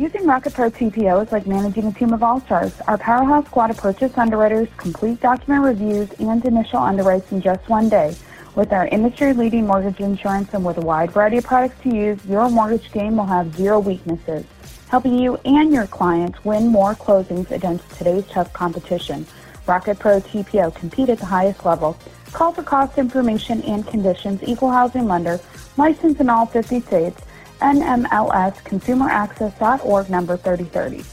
Using Rocket Pro TPO is like managing a team of all-stars. Our powerhouse squad of purchase underwriters complete document reviews and initial underwrites in just one day. With our industry-leading mortgage insurance and with a wide variety of products to use, your mortgage game will have zero weaknesses, helping you and your clients win more closings against today's tough competition. Rocket Pro TPO compete at the highest level. Call for cost information and conditions. Equal housing lender. Licensed in all 50 states. NMLS number 3030.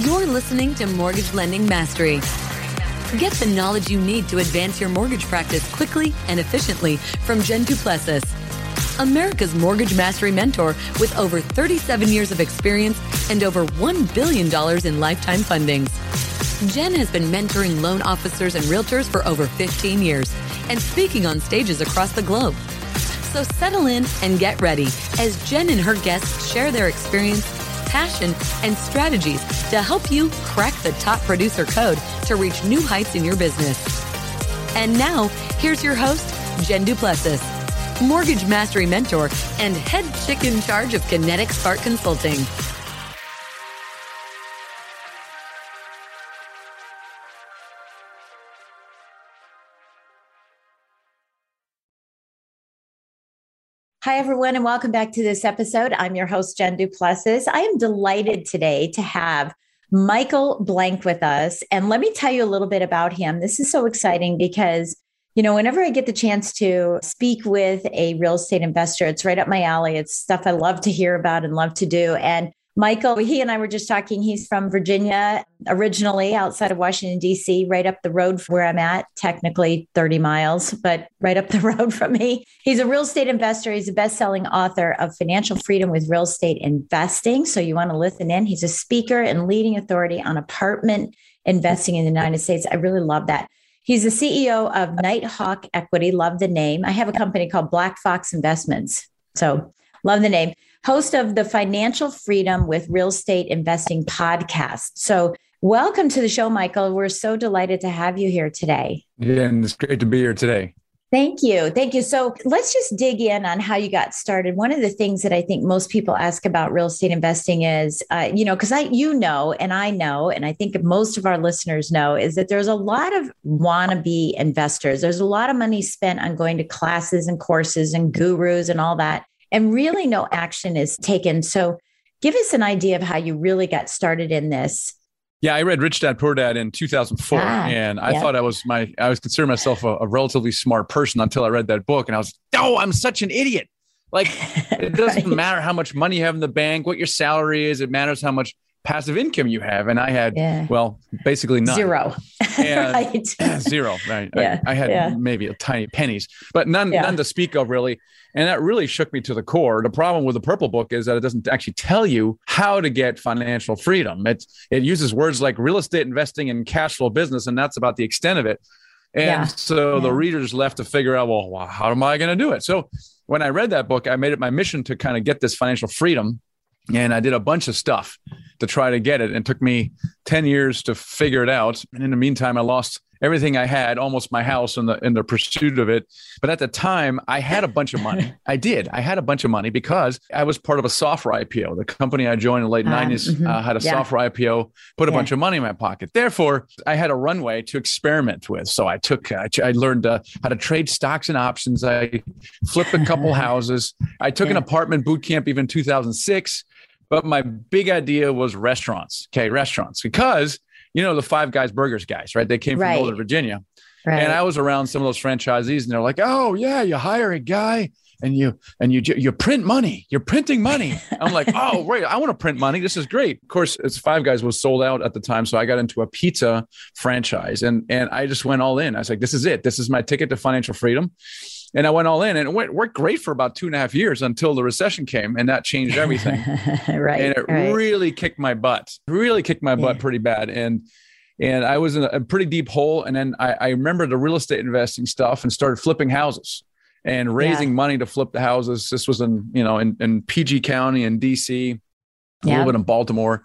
You're listening to Mortgage Lending Mastery. Get the knowledge you need to advance your mortgage practice quickly and efficiently from Jen Du Plessis, America's Mortgage Mastery mentor with over 37 years of experience and over $1 billion in lifetime fundings. Jen has been mentoring loan officers and realtors for over 15 years and speaking on stages across the globe. So settle in and get ready as Jen and her guests share their experience, passion, and strategies to help you crack the top producer code to reach new heights in your business. And now, here's your host, Jen Du Plessis, Mortgage Mastery Mentor and head chick in charge of Kinetic Spark Consulting. Hi, everyone, and welcome back to this episode. I'm your host, Jen Du Plessis. I am delighted today to have Michael Blank with us. And let me tell you a little bit about him. This is so exciting because, you know, whenever I get the chance to speak with a real estate investor, it's right up my alley. It's stuff I love to hear about and love to do. And Michael, he and I were just talking. He's from Virginia, originally outside of Washington, D.C., right up the road from where I'm at, technically 30 miles, but right up the road from me. He's a real estate investor. He's a best selling author of Financial Freedom with Real Estate Investing. So you want to listen in. He's a speaker and leading authority on apartment investing in the United States. I really love that. He's the CEO of Nighthawk Equity. Love the name. I have a company called Black Fox Investments. So love the name host of the Financial Freedom with Real Estate Investing podcast. So, welcome to the show, Michael. We're so delighted to have you here today. Yeah, and it's great to be here today. Thank you. Thank you. So let's just dig in on how you got started. One of the things that I think most people ask about real estate investing is, uh, you know, because I, you know, and I know, and I think most of our listeners know, is that there's a lot of wannabe investors. There's a lot of money spent on going to classes and courses and gurus and all that and really no action is taken. So give us an idea of how you really got started in this. Yeah, I read Rich Dad Poor Dad in 2004, ah, and I yeah. thought I was my I was considering myself a, a, relatively smart person until I read that book, and I was oh, I'm such an idiot. Like it doesn't right. matter how much money you have in the bank, what your salary is. It matters how much passive income you have. And I had, yeah. well, basically none. Zero. right. zero. Right. Yeah. I, I had yeah. maybe a tiny pennies, but none, yeah. none to speak of really. And that really shook me to the core. The problem with the purple book is that it doesn't actually tell you how to get financial freedom. It, it uses words like real estate investing and cash flow business, and that's about the extent of it. And so the readers left to figure out, well, how am I going to do it? So when I read that book, I made it my mission to kind of get this financial freedom and I did a bunch of stuff to try to get it. And it took me 10 years to figure it out. And in the meantime, I lost everything I had, almost my house in the in the pursuit of it. But at the time, I had a bunch of money. I did. I had a bunch of money because I was part of a software IPO. The company I joined in the late um, 90s mm-hmm. uh, had a yeah. software IPO, put a yeah. bunch of money in my pocket. Therefore, I had a runway to experiment with. So I took, I, I learned uh, how to trade stocks and options. I flipped a couple houses. I took yeah. an apartment boot camp even 2006. But my big idea was restaurants. Okay, restaurants because you know the Five Guys Burgers guys, right? They came from right. Northern Virginia, right. and I was around some of those franchisees, and they're like, "Oh yeah, you hire a guy." and you and you you print money. You're printing money. I'm like, oh, wait, I want to print money. This is great. Of course, it's Five Guys was sold out at the time, so I got into a pizza franchise, and and I just went all in. I was like, this is it. This is my ticket to financial freedom. And I went all in, and it went, worked great for about two and a half years until the recession came, and that changed everything. right. And it right. really kicked my butt. Really kicked my butt yeah. pretty bad. And and I was in a, pretty deep hole. And then I, I remember the real estate investing stuff and started flipping houses and raising yeah. money to flip the houses. This was in, you know, in, in PG County in DC, a yeah. little bit in Baltimore.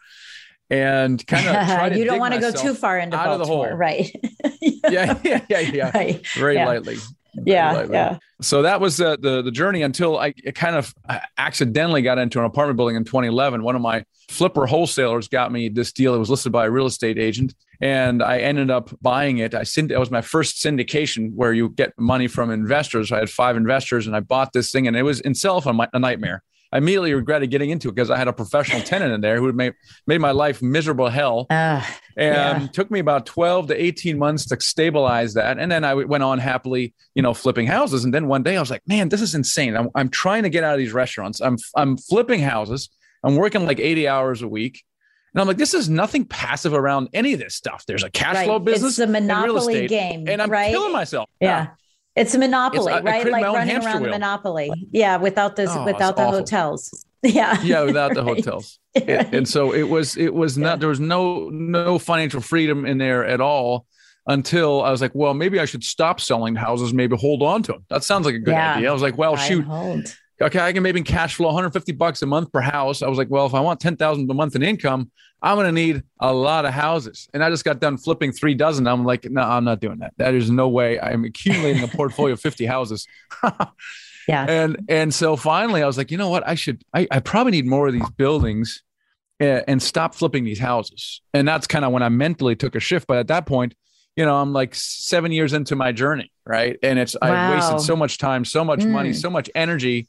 And kind of you don't want to go too far into out Baltimore, of the hole. right? yeah, yeah, yeah, yeah. Right. Very yeah. lightly. Yeah, lightly. yeah. So that was the, the the journey until I kind of uh, accidentally got into an apartment building in 2011. One of my flipper wholesalers got me this deal. It was listed by a real estate agent, and I ended up buying it. I synd- it was my first syndication where you get money from investors. I had five investors, and I bought this thing, and it was in itself a, a nightmare. I immediately regretted getting into it because I had a professional tenant in there who had made, made my life miserable hell. Uh, and yeah. took me about 12 to 18 months to stabilize that. And then I went on happily, you know, flipping houses. And then one day I was like, man, this is insane. I'm, I'm trying to get out of these restaurants. I'm, I'm flipping houses. I'm working like 80 hours a week. And I'm like, this is nothing passive around any of this stuff. There's a cash right. flow business. It's the monopoly estate, game. And I'm right? killing myself. Yeah. It's a monopoly, it's, right? Like running around wheel. the monopoly. Yeah, without this, oh, without the awful. hotels. Yeah. Yeah, without the hotels. and so it was it was not there was no no financial freedom in there at all until I was like, well, maybe I should stop selling houses, maybe hold on to them. That sounds like a good yeah. idea. I was like, well, Buy shoot okay, I can maybe cash flow 150 bucks a month per house. I was like, well, if I want 10,000 a month in income, I'm going to need a lot of houses. And I just got done flipping three dozen. I'm like, no, I'm not doing that. That is no way. I'm accumulating a portfolio of 50 houses. yeah. And, and so finally I was like, you know what? I should, I, I probably need more of these buildings and, and stop flipping these houses. And that's kind of when I mentally took a shift. But at that point, you know, I'm like seven years into my journey, right? And it's wow. I wasted so much time, so much mm. money, so much energy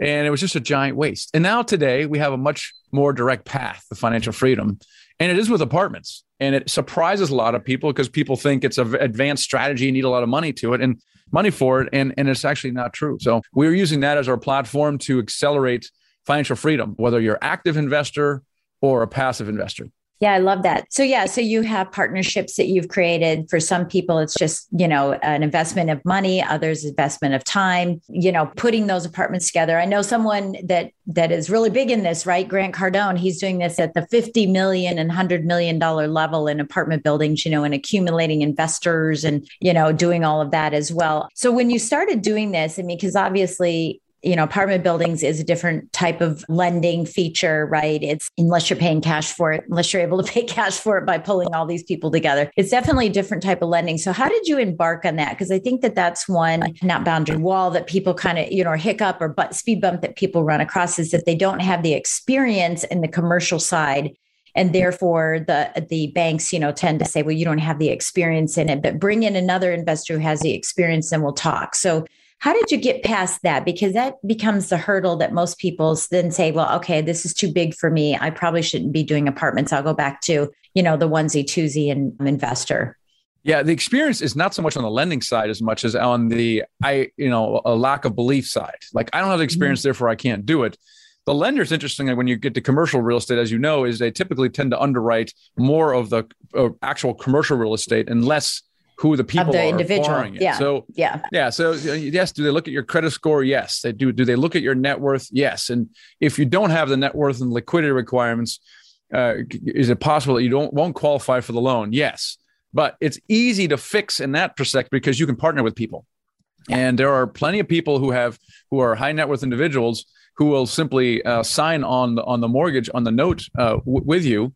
and it was just a giant waste. And now today we have a much more direct path to financial freedom, and it is with apartments. And it surprises a lot of people because people think it's an advanced strategy, you need a lot of money to it and money for it, and and it's actually not true. So we're using that as our platform to accelerate financial freedom, whether you're active investor or a passive investor. Yeah, I love that. So yeah, so you have partnerships that you've created. For some people, it's just, you know, an investment of money, others investment of time, you know, putting those apartments together. I know someone that that is really big in this, right? Grant Cardone, he's doing this at the 50 million and 100 million dollar level in apartment buildings, you know, and accumulating investors and, you know, doing all of that as well. So when you started doing this, I mean, because obviously you know, apartment buildings is a different type of lending feature, right? It's unless you're paying cash for it, unless you're able to pay cash for it by pulling all these people together. It's definitely a different type of lending. So, how did you embark on that? Because I think that that's one not boundary wall that people kind of, you know, hiccup or but speed bump that people run across is that they don't have the experience in the commercial side and therefore the the banks you know tend to say well you don't have the experience in it but bring in another investor who has the experience and we'll talk so how did you get past that? Because that becomes the hurdle that most people then say, well, okay, this is too big for me. I probably shouldn't be doing apartments. I'll go back to, you know, the onesie, twosie and investor. Yeah, the experience is not so much on the lending side as much as on the I, you know, a lack of belief side. Like I don't have the experience, mm-hmm. therefore I can't do it. The lenders, interestingly, when you get to commercial real estate, as you know, is they typically tend to underwrite more of the uh, actual commercial real estate and less who the people of the are individual. It. Yeah. So yeah, yeah. So yes, do they look at your credit score? Yes, they do. Do they look at your net worth? Yes. And if you don't have the net worth and liquidity requirements, uh, is it possible that you don't won't qualify for the loan? Yes. But it's easy to fix in that perspective because you can partner with people, and there are plenty of people who have who are high net worth individuals who will simply uh, sign on the on the mortgage on the note uh, w- with you,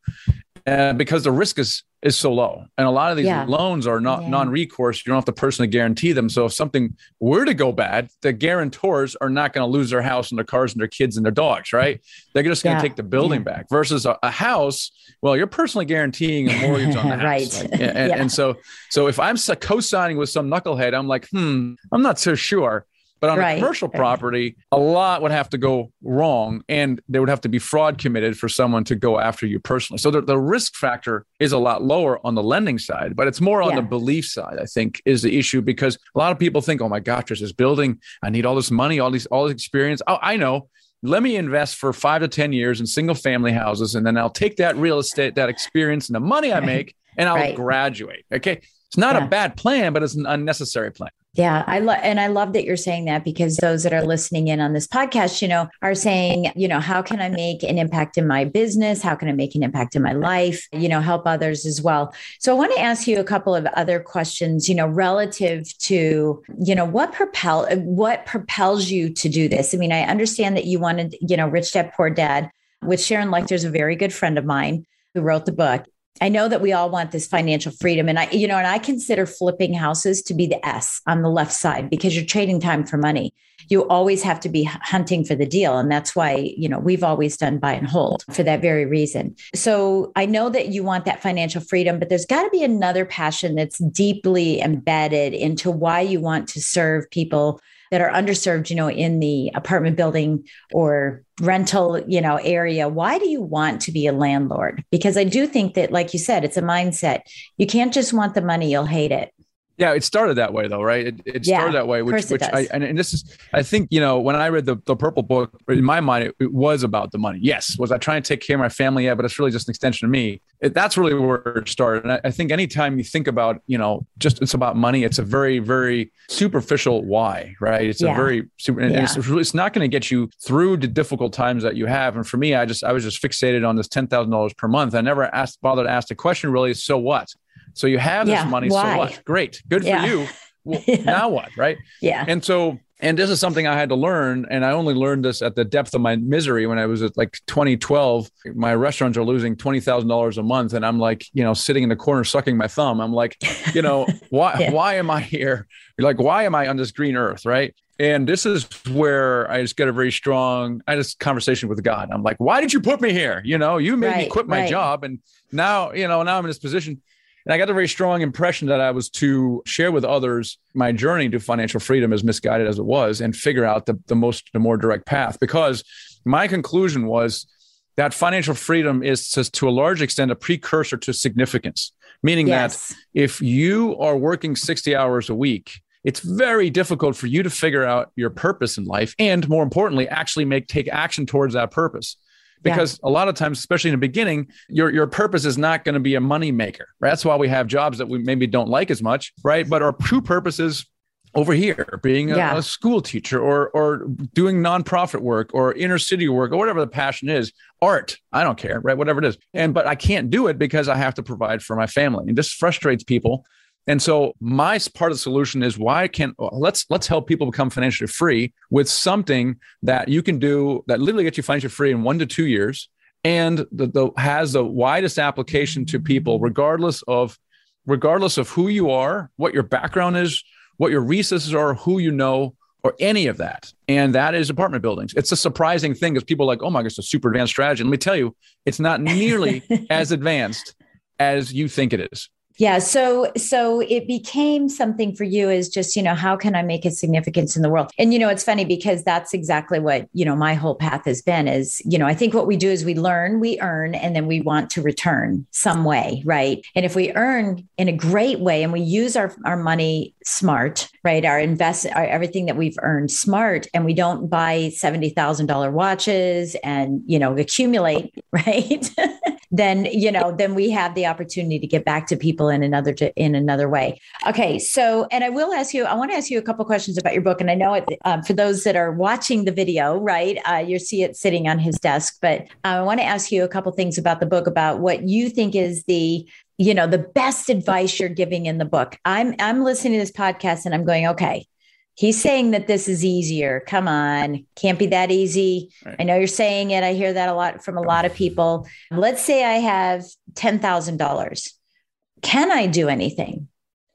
uh, because the risk is is so low, and a lot of these yeah. loans are not yeah. non-recourse. You don't have to personally guarantee them. So if something were to go bad, the guarantors are not going to lose their house and their cars and their kids and their dogs, right? They're just going to yeah. take the building back. Versus a, a, house, well, you're personally guaranteeing a mortgage on the house, right? Like, and, and so so if I'm co-signing with some knucklehead, I'm like, hmm, I'm not so sure. But on right. a commercial property, a lot would have to go wrong and there would have to be fraud committed for someone to go after you personally. So the, the risk factor is a lot lower on the lending side, but it's more on yeah. the belief side, I think, is the issue because a lot of people think, oh my gosh, there's this building. I need all this money, all these, all this experience. Oh, I know. Let me invest for five to 10 years in single family houses. And then I'll take that real estate, that experience and the money I make, and I'll right. graduate. Okay. It's not yeah. a bad plan, but it's an unnecessary plan. Yeah, I love and I love that you're saying that because those that are listening in on this podcast, you know, are saying, you know, how can I make an impact in my business? How can I make an impact in my life? You know, help others as well. So I want to ask you a couple of other questions, you know, relative to, you know, what propel what propels you to do this? I mean, I understand that you wanted, you know, Rich Dad Poor Dad, which Sharon Lechter is a very good friend of mine who wrote the book. I know that we all want this financial freedom. And I, you know, and I consider flipping houses to be the S on the left side because you're trading time for money. You always have to be hunting for the deal. And that's why, you know, we've always done buy and hold for that very reason. So I know that you want that financial freedom, but there's got to be another passion that's deeply embedded into why you want to serve people that are underserved, you know, in the apartment building or rental, you know, area. Why do you want to be a landlord? Because I do think that, like you said, it's a mindset. You can't just want the money, you'll hate it. Yeah, it started that way though, right? It, it yeah, started that way, which, which I, and, and, this is, I think, you know, when I read the, the purple book, in my mind, it, it, was about the money. Yes. Was I trying to take care of my family? Yeah, but it's really just an extension of me. It, that's really where it started. And I, I, think anytime you think about, you know, just it's about money, it's a very, very superficial why, right? It's yeah. a very super, and yeah. it's, it's not going to get you through the difficult times that you have. And for me, I just, I was just fixated on this $10,000 per month. I never asked, bothered to ask the question really, so what? So you have this yeah, money. Why? So what? Great. Good yeah. for you. Well, yeah. Now what? Right. Yeah. And so, and this is something I had to learn. And I only learned this at the depth of my misery when I was at like 2012. My restaurants are losing $20,000 a month. And I'm like, you know, sitting in the corner sucking my thumb. I'm like, you know, why, why am I here? Like, why am I on this green earth? Right. And this is where I just get a very strong, I just conversation with God. I'm like, why did you put me here? You know, you made right, me quit my right. job. And now, you know, now I'm in this position and I got a very strong impression that I was to share with others my journey to financial freedom, as misguided as it was, and figure out the, the most, the more direct path. Because my conclusion was that financial freedom is to, to a large extent a precursor to significance, meaning yes. that if you are working 60 hours a week, it's very difficult for you to figure out your purpose in life and more importantly actually make take action towards that purpose because yeah. a lot of times, especially in the beginning, your your purpose is not going to be a money maker. Right? That's why we have jobs that we maybe don't like as much, right? But our true purpose is over here, being a, yeah. a, school teacher or or doing nonprofit work or inner city work or whatever the passion is, art. I don't care, right? Whatever it is. And but I can't do it because I have to provide for my family. And this frustrates people and so my part of the solution is why can't let's let's help people become financially free with something that you can do that literally gets you financially free in one to two years and the, the has the widest application to people regardless of regardless of who you are, what your background is, what your resources are, who you know, or any of that. And that is apartment buildings. It's a surprising thing because people are like, oh my gosh, it's a super advanced strategy. let me tell you, it's not nearly as advanced as you think it is. Yeah. So, so it became something for you is just, you know, how can I make a significance in the world? And, you know, it's funny because that's exactly what, you know, my whole path has been is, you know, I think what we do is we learn, we earn, and then we want to return some way. Right. And if we earn in a great way and we use our, our money smart, right? Our invest, our, everything that we've earned smart, and we don't buy $70,000 watches and, you know, accumulate, right? then, you know, then we have the opportunity to get back to people in another in another way. Okay, so and I will ask you. I want to ask you a couple questions about your book, and I know it uh, for those that are watching the video, right? Uh, you see it sitting on his desk, but I want to ask you a couple things about the book, about what you think is the you know the best advice you're giving in the book. I'm I'm listening to this podcast and I'm going, okay, he's saying that this is easier. Come on, can't be that easy. Right. I know you're saying it. I hear that a lot from a lot of people. Let's say I have $10,000 can I do anything?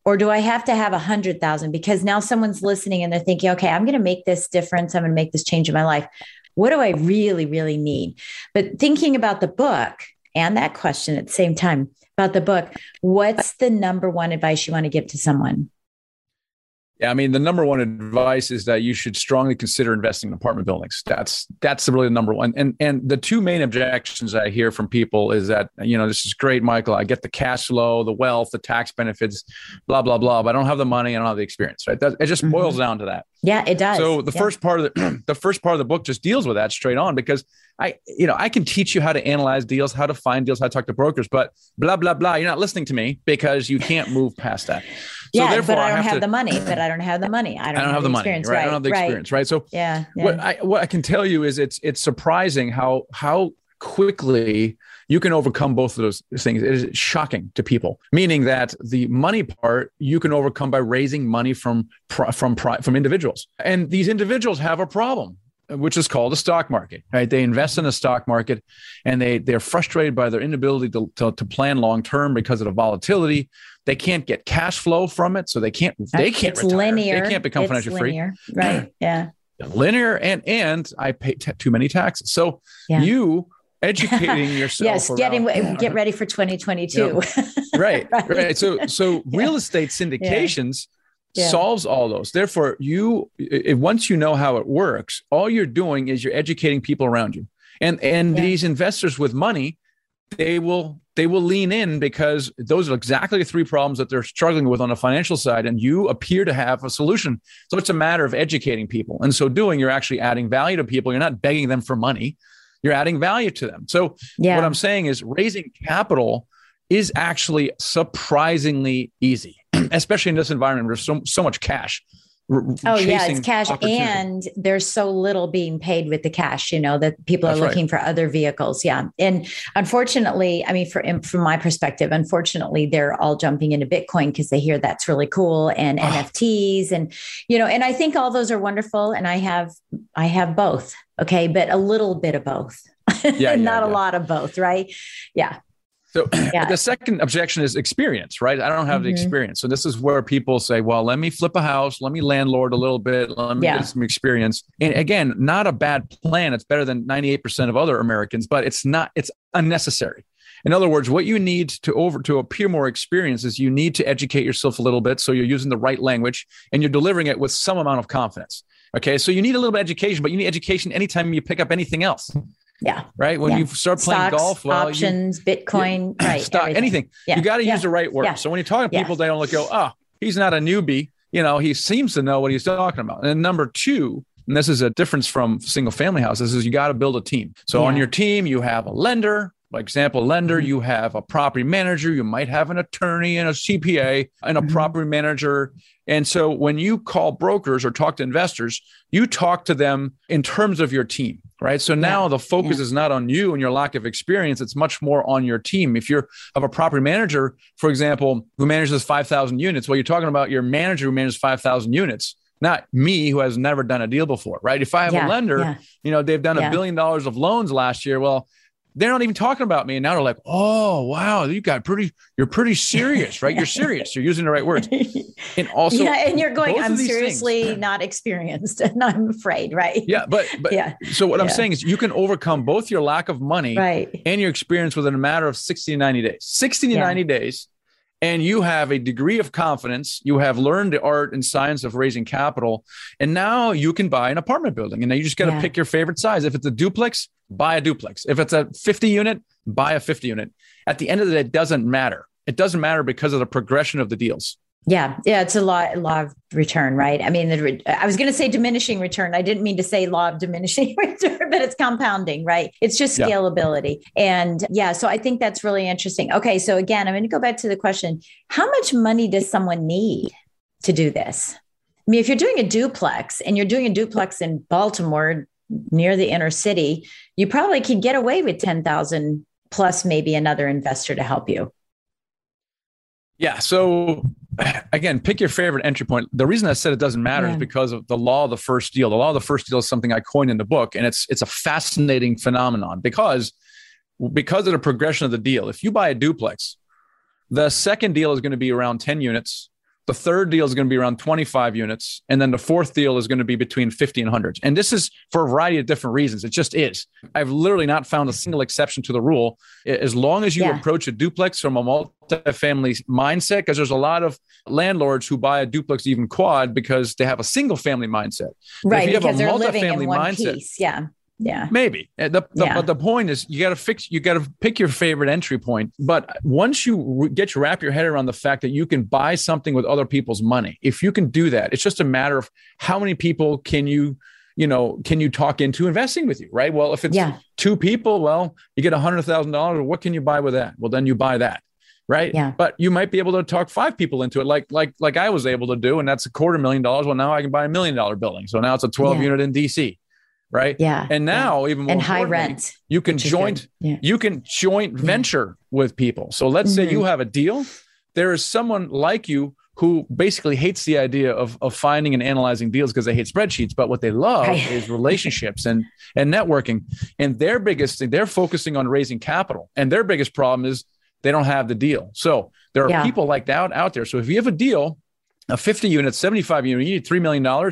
Or do I have to have a hundred thousand? Because now someone's listening and they're thinking, okay, I'm going to make this difference. I'm going to make this change in my life. What do I really, really need? But thinking about the book and that question at the same time about the book, what's the number one advice you want to give to someone? Yeah, I mean, the number one advice is that you should strongly consider investing in apartment buildings. That's that's really the number one. And and the two main objections I hear from people is that you know this is great, Michael. I get the cash flow, the wealth, the tax benefits, blah blah blah. But I don't have the money. I don't have the experience. Right? That, it just mm-hmm. boils down to that. Yeah, it does. So the yeah. first part of the the first part of the book just deals with that straight on because I you know I can teach you how to analyze deals, how to find deals, how to talk to brokers, but blah blah blah. You're not listening to me because you can't move past that. Yeah, but I don't I have, have to, the money. But I don't have the money. I don't, I don't have, the, money. Right? right? I don't have the experience. Right. right? So yeah, yeah. What I what I can tell you is it's it's surprising how how quickly you can overcome both of those things. It is shocking to people, meaning that the money part you can overcome by raising money from from from individuals, and these individuals have a problem which is called a stock market right they invest in a stock market and they they're frustrated by their inability to, to, to plan long term because of the volatility they can't get cash flow from it, so they can't. They can't. It's retire. linear. They can't become it's financially linear. free. Right. Yeah. linear and and I pay t- too many taxes. So yeah. you educating yourself. yes, getting get ready for 2022. right, right, right. So so yeah. real estate syndications yeah. solves all those. Therefore, you if, once you know how it works, all you're doing is you're educating people around you. And and these investors with money, they will they will lean in because those are exactly the three problems that they're struggling with on the financial side. And you appear to have a solution. So it's a matter of educating people. And so doing, you're actually adding value to people. You're not begging them for money, you're adding value to them. So yeah. what I'm saying is raising capital is actually surprisingly easy, especially in this environment where there's so, so much cash oh yeah it's cash and there's so little being paid with the cash you know that people That's are looking right. for other vehicles yeah and unfortunately i mean for, from my perspective unfortunately they're all jumping into bitcoin because they hear that's really cool and ah. oh. nfts and you know and i think all those are wonderful and i have i have both okay but a little bit of both yeah, not yeah. a lot of both right yeah so yeah. the second objection is experience, right? I don't have mm-hmm. the experience. So this is where people say, well, let me flip a house, let me landlord a little bit, let me yeah. get some experience. And again, not a bad plan. It's better than 98% of other Americans, but it's not, it's unnecessary. In other words, what you need to over to appear more experienced is you need to educate yourself a little bit so you're using the right language and you're delivering it with some amount of confidence. Okay. So you need a little bit of education, but you need education anytime you pick up anything else. Yeah. Right. When yeah. you start playing Stocks, golf, well, options, you, Bitcoin, yeah, right, stock, everything. anything. Yeah. You got to use the right word. So when you talk to people, they don't look go, oh, he's not a newbie. You know, he seems to know what he's talking about. And number two, and this is a difference from single family houses, is you got to build a team. So on your team, you have a lender, for example, lender, mm-hmm. you have a property manager, you might have an attorney and a CPA and a mm-hmm. property manager. And so when you call brokers or talk to investors, you talk to them in terms of your team, right? So now yeah. the focus yeah. is not on you and your lack of experience, it's much more on your team. If you're of a property manager, for example, who manages 5,000 units, well, you're talking about your manager who manages 5,000 units not me who has never done a deal before, right? If I have yeah, a lender, yeah. you know, they've done a yeah. billion dollars of loans last year. Well, they're not even talking about me. And now they're like, oh, wow, you got pretty, you're pretty serious, right? You're serious. You're using the right words. And also, yeah, and you're going, I'm seriously things, not experienced and I'm afraid, right? Yeah. But, but, yeah. So what yeah. I'm saying is you can overcome both your lack of money right. and your experience within a matter of 60 to 90 days. 60 to yeah. 90 days and you have a degree of confidence. You have learned the art and science of raising capital, and now you can buy an apartment building. And now you just got to pick your favorite size. If it's a duplex, buy a duplex. If it's a 50 unit, buy a 50 unit. At the end of the day, it doesn't matter. It doesn't matter because of the progression of the deals. Yeah, yeah, it's a law law of return, right? I mean, the, I was going to say diminishing return. I didn't mean to say law of diminishing return, but it's compounding, right? It's just scalability, yeah. and yeah. So I think that's really interesting. Okay, so again, I'm going to go back to the question: How much money does someone need to do this? I mean, if you're doing a duplex and you're doing a duplex in Baltimore near the inner city, you probably can get away with ten thousand plus, maybe another investor to help you. Yeah. So again, pick your favorite entry point. The reason I said it doesn't matter yeah. is because of the law of the first deal. The law of the first deal is something I coined in the book, and it's it's a fascinating phenomenon because because of the progression of the deal. If you buy a duplex, the second deal is going to be around 10 units. The third deal is going to be around 25 units. And then the fourth deal is going to be between 50 and 100. And this is for a variety of different reasons. It just is. I've literally not found a single exception to the rule. As long as you yeah. approach a duplex from a multi-family mindset, because there's a lot of landlords who buy a duplex, even quad, because they have a single family mindset. Right. because they're living in one mindset, piece. Yeah. Yeah. Maybe. Uh, the, the, yeah. But the point is you got to fix, you got to pick your favorite entry point. But once you get to wrap your head around the fact that you can buy something with other people's money, if you can do that, it's just a matter of how many people can you, you know, can you talk into investing with you, right? Well, if it's yeah. two people, well, you get a hundred thousand dollars. What can you buy with that? Well, then you buy that right? Yeah. But you might be able to talk five people into it, like like like I was able to do, and that's a quarter million dollars. Well, now I can buy a million dollar building. So now it's a twelve yeah. unit in DC right? Yeah. And now yeah. even more and high rent, you can joint yeah. you can joint venture with people. So let's mm-hmm. say you mm-hmm. have a deal. There is someone like you who basically hates the idea of, of finding and analyzing deals because they hate spreadsheets. But what they love right. is relationships and and networking. And their biggest thing, they're focusing on raising capital. And their biggest problem is they don't have the deal. So there are yeah. people like that out there. So if you have a deal, a 50 unit, 75 unit, you need $3 million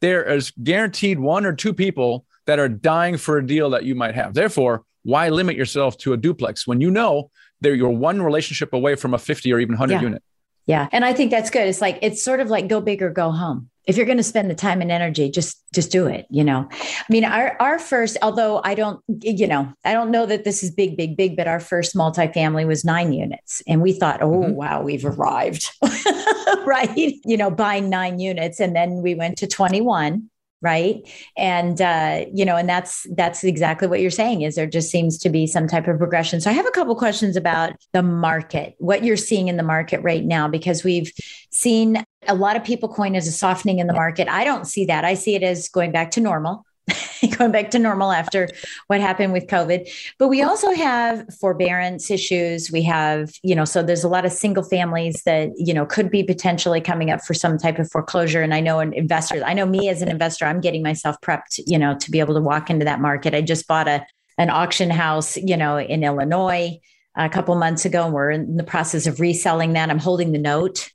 there is guaranteed one or two people that are dying for a deal that you might have. Therefore, why limit yourself to a duplex when you know that you're one relationship away from a 50 or even 100 yeah. unit? Yeah. And I think that's good. It's like, it's sort of like go big or go home. If you're going to spend the time and energy, just, just do it. You know, I mean, our, our first, although I don't, you know, I don't know that this is big, big, big, but our first multifamily was nine units. And we thought, oh, mm-hmm. wow, we've arrived. right? You know, buying nine units. And then we went to 21 right and uh, you know and that's that's exactly what you're saying is there just seems to be some type of progression so i have a couple questions about the market what you're seeing in the market right now because we've seen a lot of people coin as a softening in the market i don't see that i see it as going back to normal going back to normal after what happened with COVID. But we also have forbearance issues. We have, you know, so there's a lot of single families that, you know, could be potentially coming up for some type of foreclosure. And I know an investor, I know me as an investor, I'm getting myself prepped, you know, to be able to walk into that market. I just bought a an auction house, you know, in Illinois a couple months ago, and we're in the process of reselling that. I'm holding the note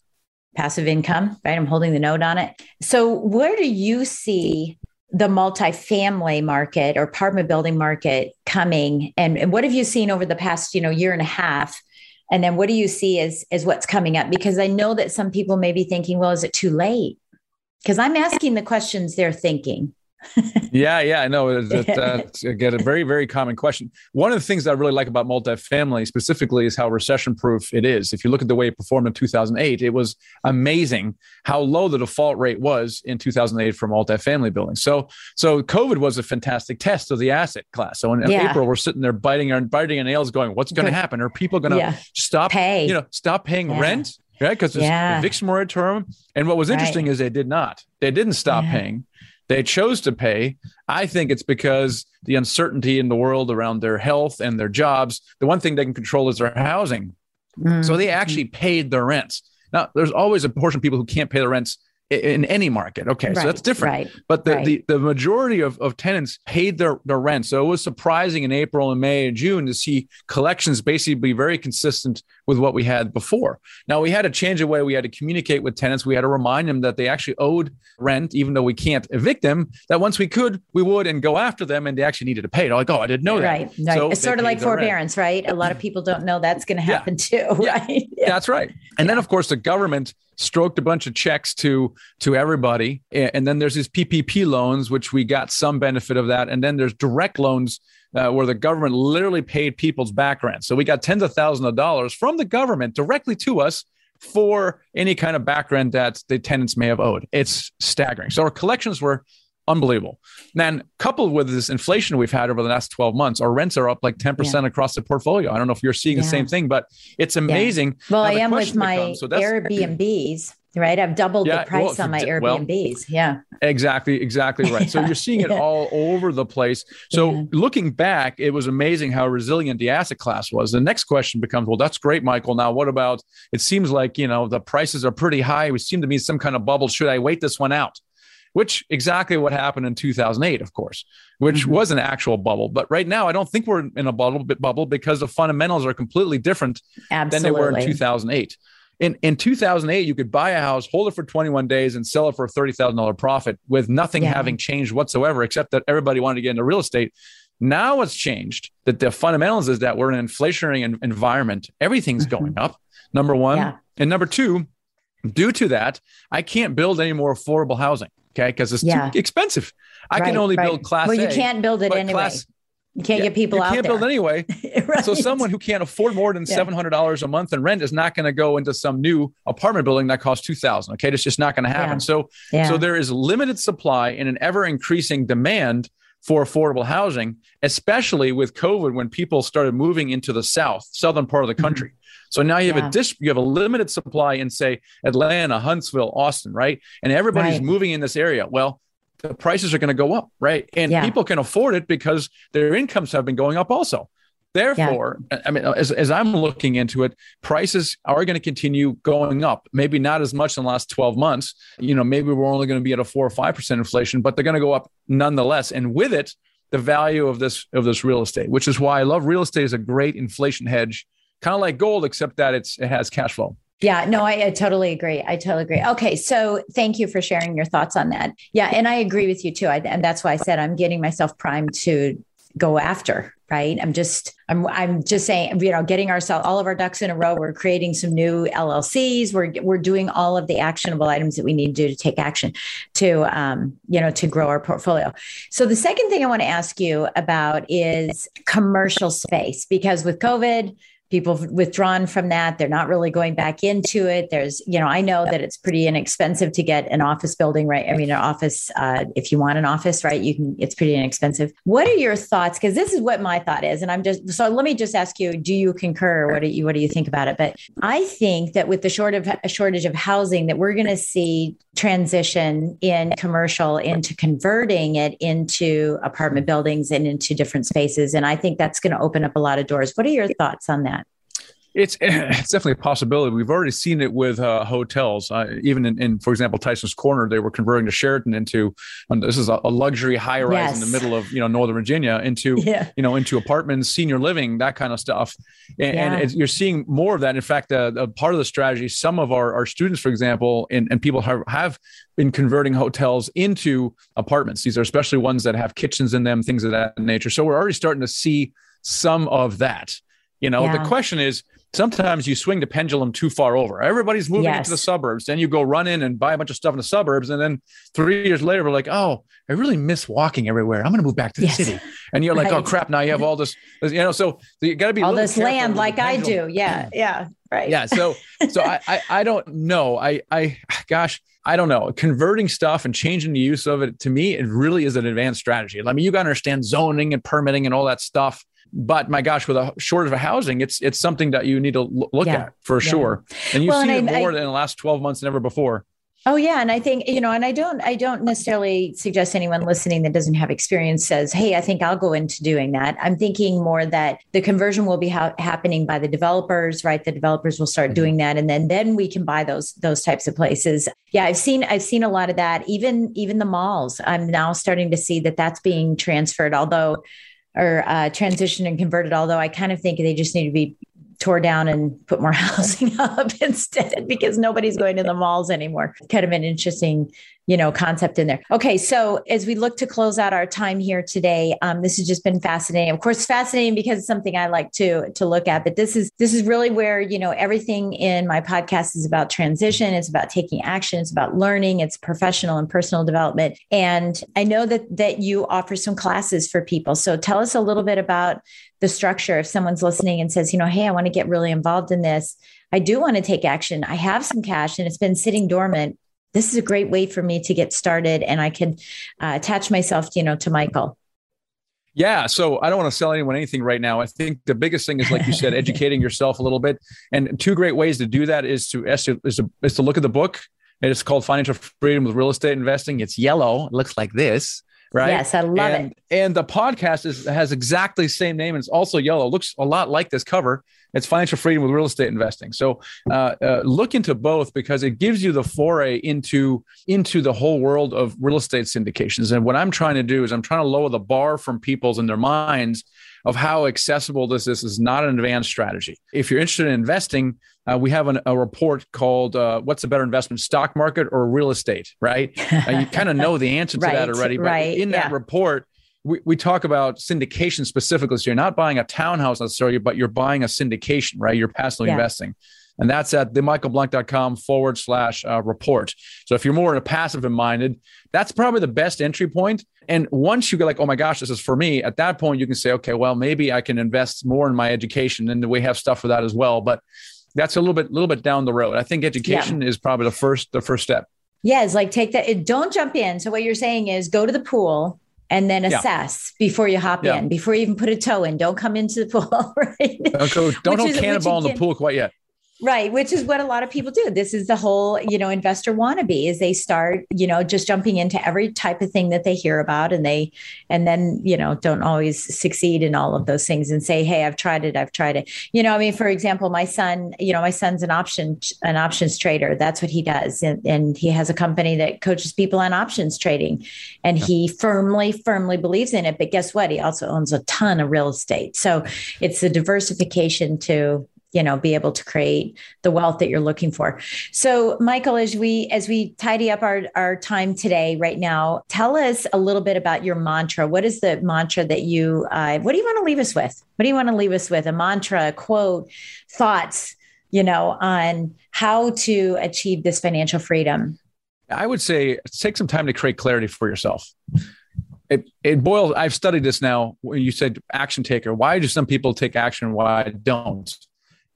passive income, right? I'm holding the note on it. So, where do you see the multifamily market or apartment building market coming? And, and what have you seen over the past you know year and a half? And then what do you see as as what's coming up? Because i know that some people may be thinking well is it too late? Because i'm asking the questions they're thinking yeah, yeah, I know. That's uh, again a very, very common question. One of the things that I really like about multifamily specifically is how recession proof it is. If you look at the way it performed in 2008, it was amazing how low the default rate was in 2008 for multifamily buildings. So, so COVID was a fantastic test of the asset class. So in yeah. April, we're sitting there biting our biting our nails, going, "What's going to happen? Are people going to yeah. stop Pay. You know, stop paying yeah. rent?" Right, because there's yeah. eviction moratorium. And what was interesting right. is they did not. They didn't stop paying they chose to pay. I think it's because the uncertainty in the world around their health and their jobs, the one thing they can control is their housing. Mm-hmm. So they actually paid their rents. Now, there's always a portion of people who can't pay the rents in any market. Okay, right, so that's different. Right, but the, right. the, the majority of, of tenants paid their, their rent. So it was surprising in April and May and June to see collections basically be very consistent with what we had before. Now we had to change the way we had to communicate with tenants. We had to remind them that they actually owed rent, even though we can't evict them, that once we could, we would and go after them and they actually needed to pay. They're like, oh, I didn't know that. Right. right. So it's sort of like forbearance, rent. right? A lot of people don't know that's going to happen yeah. too, right? Yeah. yeah. That's right. And then of course the government stroked a bunch of checks to to everybody. And then there's these ppp loans which we got some benefit of that. And then there's direct loans uh, where the government literally paid people's back rent. So we got tens of thousands of dollars from the government directly to us for any kind of back rent that the tenants may have owed. It's staggering. So our collections were unbelievable. Then, coupled with this inflation we've had over the last 12 months, our rents are up like 10% yeah. across the portfolio. I don't know if you're seeing yeah. the same thing, but it's amazing. Yeah. Well, I am with my becomes, so Airbnbs. Right, I've doubled the price well, on my Airbnbs. Well, yeah, exactly, exactly right. So you're seeing it all over the place. So looking back, it was amazing how resilient the asset class was. The next question becomes, well, that's great, Michael. Now, what about? It seems like you know the prices are pretty high. We seem to be some kind of bubble. Should I wait this one out? Which exactly what happened in 2008, of course, which mm-hmm. was an actual bubble. But right now, I don't think we're in a bubble bubble because the fundamentals are completely different Absolutely. than they were in 2008. in, in 2008, you could buy a house, hold it for 21 days, and sell it for a $30,000 profit with nothing yeah. having changed whatsoever, except that everybody wanted to get into real estate. Now it's changed that the fundamentals is that we're in an inflationary environment. Everything's mm-hmm. going up, number one. Yeah. And number two, due to that, I can't build any more affordable housing. Okay. Because it's yeah. too expensive. I right, can only right. build class Well, you a, can't build it anyway. Class, you can't yeah, get people you out You can't there. build anyway. right. So someone who can't afford more than seven hundred dollars a month in rent is not going to go into some new apartment building that costs two thousand. Okay, it's just not going to happen. Yeah. So yeah. so there is limited supply and an ever increasing demand for affordable housing, especially with COVID when people started moving into the south, southern part of the mm-hmm. country. Mm-hmm. So now you have yeah. a dis- you have a limited supply in say Atlanta, Huntsville, Austin, right? And everybody's right. moving in this area. Well, the prices are going to go up, right? And yeah. people can afford it because their incomes have been going up also. Therefore, yeah. I mean, as, as I'm looking into it, prices are going to continue going up. Maybe not as much in the last 12 months. You know, maybe we're only going to be at a four or five percent inflation, but they're going to go up nonetheless. And with it, the value of this of this real estate, which is why I love real estate as a great inflation hedge, kind of like gold, except that it's it has cash flow. Yeah, no, I, I, totally agree. I totally agree. Okay, so thank you for sharing your thoughts on that. Yeah, and I agree with you too. I, and that's why I said I'm getting myself primed to go after. Right. I'm just I'm I'm just saying you know getting ourselves all of our ducks in a row. We're creating some new LLCs. We're we're doing all of the actionable items that we need to do to take action to um, you know to grow our portfolio. So the second thing I want to ask you about is commercial space because with COVID people have withdrawn from that. They're not really going back into it. There's you know i know that it's pretty inexpensive to get an office building right? I mean an office uh, if you want an office right you can it's pretty inexpensive. What are your thoughts? Because this is what my thought is and i'm just so let me just ask you do you concur? What do you what do you think about it? But i think that with the short of a shortage of housing that we're going to see transition in commercial into converting it into apartment buildings and into different spaces. And i think that's going to open up a lot of doors. What are your thoughts on that it's it's definitely a possibility. We've already seen it with uh, hotels. Uh, even in, in, for example, Tyson's Corner, they were converting the Sheraton into. and this is a, a luxury high rise yes. in the middle of you know Northern Virginia into yeah. you know into apartments, senior living, that kind of stuff. And, yeah. and you're seeing more of that. In fact, uh, a part of the strategy, some of our, our students, for example, and, and people have, have been converting hotels into apartments. These are especially ones that have kitchens in them, things of that nature. So we're already starting to see some of that. You know, yeah. the question is sometimes you swing the pendulum too far over. Everybody's moving yes. into the suburbs. Then you go run in and buy a bunch of stuff in the suburbs. And then three years later, we're like, oh, I really miss walking everywhere. I'm going to move back to the yes. city. And you're like, oh, oh, crap. Now you have all this, you know, so, so you got to be all this land like I do. Yeah. Yeah. Right. Yeah. So, so I, I, I don't know. I, I, gosh, I don't know. Converting stuff and changing the use of it to me, it really is an advanced strategy. I mean, you got to understand zoning and permitting and all that stuff but my gosh, with a shortage of a housing, it's it's something that you need to look yeah. at for yeah. sure. And you've well, seen and it I, more I, in the last 12 months than ever before. Oh yeah, and I think you know, and I don't, I don't necessarily suggest anyone listening that doesn't have experience says, "Hey, I think I'll go into doing that." I'm thinking more that the conversion will be ha- happening by the developers, right? The developers will start mm-hmm. doing that, and then then we can buy those those types of places. Yeah, I've seen I've seen a lot of that. Even even the malls, I'm now starting to see that that's being transferred. Although or uh, transitioned and converted. Although I kind of think they just need to be tore down and put more housing up instead because nobody's going to the malls anymore. Kind of an interesting you know concept in there. Okay so as we look to close out our time here today um, this has just been fascinating. Of course fascinating because it's something i like to to look at but this is this is really where you know everything in my podcast is about transition it's about taking action it's about learning it's professional and personal development. And i know that that you offer some classes for people. So tell us a little bit about the structure. If someone's listening and says you know hey i want to get really involved in this. I do want to take action. I have some cash and it's been sitting dormant this is a great way for me to get started and I can uh, attach myself, you know, to Michael. Yeah. So I don't want to sell anyone anything right now. I think the biggest thing is, like you said, educating yourself a little bit. And two great ways to do that is to, is to, is to look at the book. It's called Financial Freedom with Real Estate Investing. It's yellow. It looks like this right? Yes, I love and, it. And the podcast is has exactly the same name and it's also yellow. It looks a lot like this cover. It's financial freedom with real estate investing. So uh, uh, look into both because it gives you the foray into into the whole world of real estate syndications. And what I'm trying to do is I'm trying to lower the bar from people's in their minds of how accessible this is. is not an advanced strategy. If you're interested in investing, uh, we have an, a report called uh, "What's a better investment: stock market or real estate?" Right? uh, you kind of know the answer to right, that already, but right, in that yeah. report, we, we talk about syndication specifically. So you're not buying a townhouse necessarily, but you're buying a syndication, right? You're passively Yeah. investing. And that's at themichaelblank.com forward slash uh, report. So if you're more in a passive and minded, that's probably the best entry point. And once you get like, oh my gosh, this is for me, at that point, you can say, okay, well, maybe I can invest more in my education. And we have stuff for that as well. But that's a little bit, little bit down the road. I think education is probably the first, the first step. Yeah, it's like take that. It, don't jump in. So what you're saying is go to the pool and then Yeah. assess before you hop Yeah. in, before you even put a toe in. Don't come into the pool, right? Don't go, don't Which go is- cannonball in the pool quite yet. Right, which is what a lot of people do. This is the whole, you know, investor wannabe is they start, you know, just jumping into every type of thing that they hear about and they and then, you know, don't always succeed in all of those things and say, "Hey, I've tried it. I've tried it." You know, I mean, for example, my son, you know, my son's an option an options trader. That's what he does. And, and he has a company that coaches people on options trading and he firmly firmly believes in it, but guess what? He also owns a ton of real estate. So, it's the diversification to you know be able to create the wealth that you're looking for so michael as we as we tidy up our our time today right now tell us a little bit about your mantra what is the mantra that you uh, what do you want to leave us with what do you want to leave us with a mantra a quote thoughts you know on how to achieve this financial freedom I would say take some time to create clarity for yourself. It it boils. I've studied this now. When you said action taker, why do some people take action? and Why don't?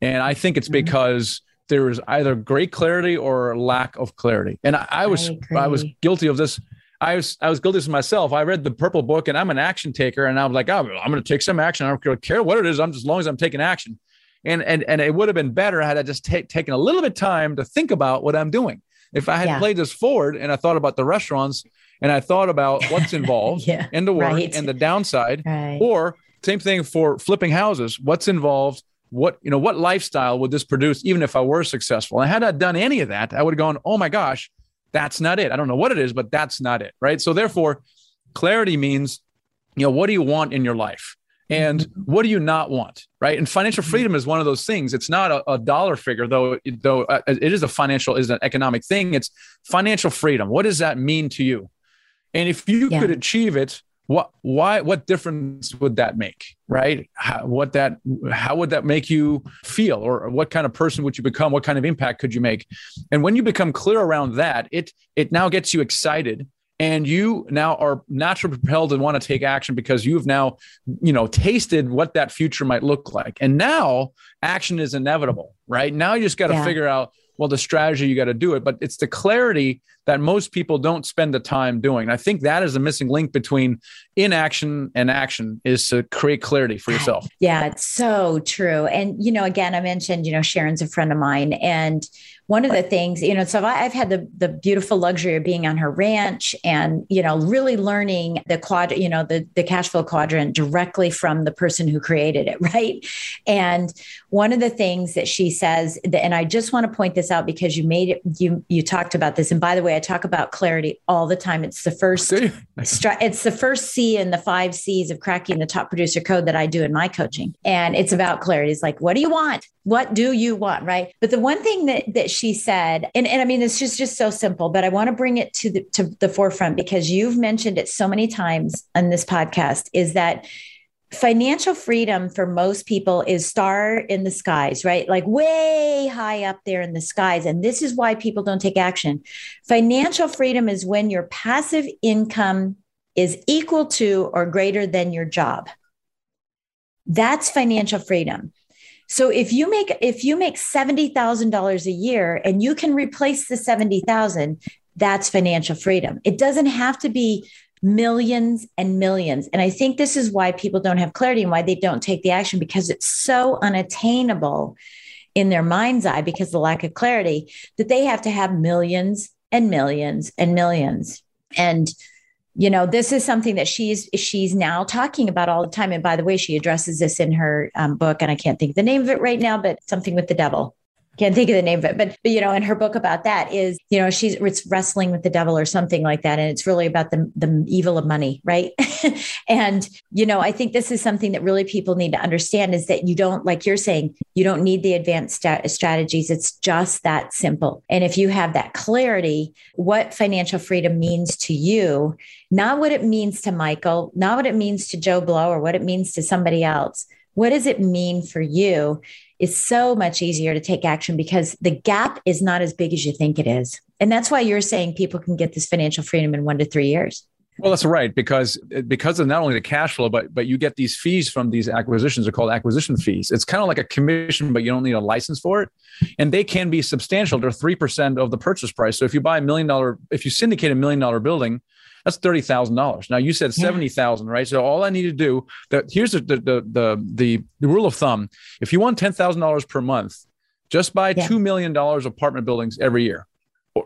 And I think it's Mhm. because there is either great clarity or lack of clarity. And I, I was I I, was guilty of this. I was I was guilty of this myself. I read the Purple Book, and I'm an action taker, and I was like, oh, I'm going to take some action. I don't care what it is. I'm just as long as I'm taking action. And and and it would have been better had I just ta- taken a little bit of time to think about what I'm doing. If I had Yeah. played this forward and I thought about the restaurants and I thought about what's involved yeah and the work right. and the downside, right or same thing for flipping houses, what's involved, what you know, what lifestyle would this produce, even if I were successful? And had I done any of that, I would have gone, oh my gosh, that's not it. I don't know what it is, but that's not it. Right. So therefore, clarity means, you know, what do you want in your life? And what do you not want? Right. And financial freedom is one of those things. It's not a, a dollar figure, though, though uh, it is a financial, is an economic thing. It's financial freedom. What does that mean to you? And if you Yeah. could achieve it, what, why, what difference would that make? Right. How, what that, how would that make you feel? Or what kind of person would you become? What kind of impact could you make? And when you become clear around that, it, it now gets you excited and you now are naturally propelled and want to take action because you've now you know tasted what that future might look like and now action is inevitable right now you just got to Yeah. figure out well the strategy you got to do it but it's the clarity that most people don't spend the time doing and i think that is a missing link between inaction and action is to create clarity for yourself Yeah, it's so true. And, you know, again, I mentioned, you know, Sharon's a friend of mine. And one of the things, you know, so I've had the, the beautiful luxury of being on her ranch and, you know, really learning the quad, you know, the, the cash flow quadrant directly from the person who created it. Right. And one of the things that she says, that, and I just want to point this out because you made it, you, you talked about this. And by the way, I talk about clarity all the time. It's the first it's the first C in the five C's of cracking the top producer code that I do in my coaching. And it's about clarity. It's like, what do you want? What do you want? Right. But the one thing that that she said, and, and I mean, it's just just so simple, but I want to bring it to the to the forefront because you've mentioned it so many times on this podcast, is that financial freedom for most people is star in the skies, right? Like way high up there in the skies. And this is why people don't take action. Financial freedom is when your passive income is equal to or greater than your job. That's financial freedom. So if you make if you make $70,000 a year and you can replace the 70,000, that's financial freedom. It doesn't have to be millions and millions. And I think this is why people don't have clarity and why they don't take the action because it's so unattainable in their mind's eye because the lack of clarity that they have to have millions and millions and millions. And you know this is something that she's she's now talking about all the time and by the way she addresses this in her um, book and i can't think the name of it right now but something with the devil can't think of the name of it, but, but you know, in her book about that is, you know, she's it's wrestling with the devil or something like that. And it's really about the, the evil of money, right? and, you know, I think this is something that really people need to understand is that you don't, like you're saying, you don't need the advanced stat- strategies. It's just that simple. And if you have that clarity, what financial freedom means to you, not what it means to Michael, not what it means to Joe Blow or what it means to somebody else. What does it mean for you? is so much easier to take action because the gap is not as big as you think it is. And that's why you're saying people can get this financial freedom in one to three years. Well, that's right because because of not only the cash flow, but but you get these fees from these acquisitions. They're called acquisition fees. It's kind of like a commission, but you don't need a license for it, and they can be substantial. They're three percent of the purchase price. So if you buy a million dollar, if you syndicate a million dollar building, that's thirty thousand dollars. Now you said seventy thousand, right? So all I need to do that here's the the the the, the rule of thumb. If you want ten thousand dollars per month, just buy yeah. two million dollars apartment buildings every year,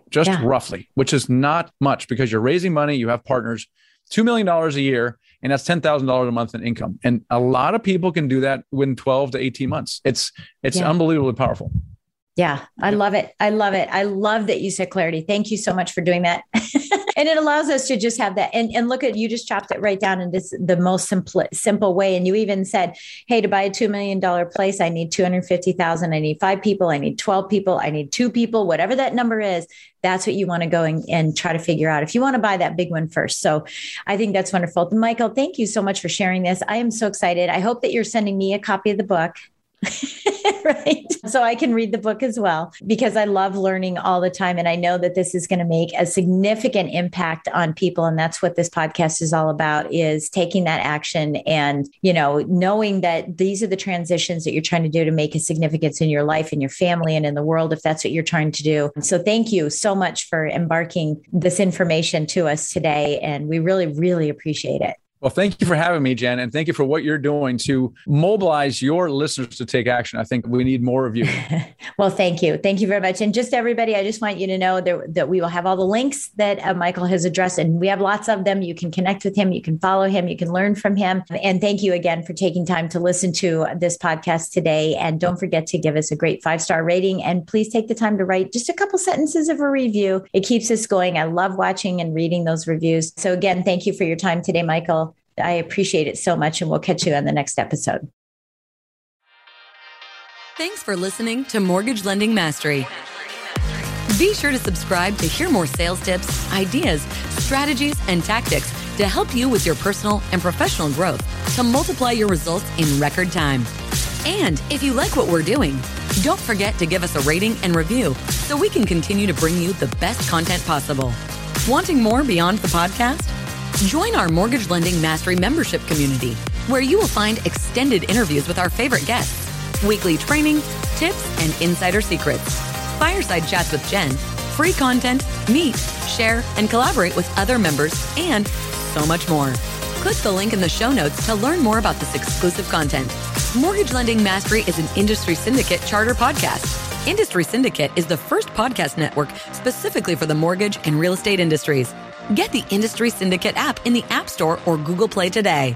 just yeah. roughly, which is not much because you're raising money, you have partners, two million dollars a year, and that's ten thousand dollars a month in income. And a lot of people can do that within twelve to eighteen months. It's it's yeah. unbelievably powerful. Yeah, I love it. I love it. I love that you said clarity. Thank you so much for doing that. and it allows us to just have that. And, and look at you just chopped it right down in this the most simple simple way. And you even said hey to buy a $2 million place i need 250000 i need five people. I need 12 people. I need two people whatever that number is. That's what you want to go and, and try to figure out. If you want to buy that big one first. So i think that's wonderful. Michael thank you so much for sharing this. I am so excited. I hope that you're sending me a copy of the book right? So I can read the book as well because I love learning all the time. And I know that this is going to make a significant impact on people. And that's what this podcast is all about is taking that action and, you know, knowing that these are the transitions that you're trying to do to make a significance in your life and your family and in the world, if that's what you're trying to do. So thank you so much for embarking this information to us today. And we really, really appreciate it. Well, thank you for having me, Jen, and thank you for what you're doing to mobilize your listeners to take action. I think we need more of you. well, thank you. Thank you very much. And just everybody, I just want you to know that, that we will have all the links that uh, Michael has addressed, and we have lots of them. You can connect with him, you can follow him, you can learn from him. And thank you again for taking time to listen to this podcast today. And don't forget to give us a great five star rating. And please take the time to write just a couple sentences of a review. It keeps us going. I love watching and reading those reviews. So, again, thank you for your time today, Michael. I appreciate it so much, and we'll catch you on the next episode. Thanks for listening to Mortgage Lending Mastery. Be sure to subscribe to hear more sales tips, ideas, strategies, and tactics to help you with your personal and professional growth to multiply your results in record time. And if you like what we're doing, don't forget to give us a rating and review so we can continue to bring you the best content possible. Wanting more beyond the podcast? Join our Mortgage Lending Mastery membership community, where you will find extended interviews with our favorite guests, weekly training, tips, and insider secrets, fireside chats with Jen, free content, meet, share, and collaborate with other members, and so much more. Click the link in the show notes to learn more about this exclusive content. Mortgage Lending Mastery is an industry syndicate charter podcast. Industry Syndicate is the first podcast network specifically for the mortgage and real estate industries. Get the Industry Syndicate app in the App Store or Google Play today.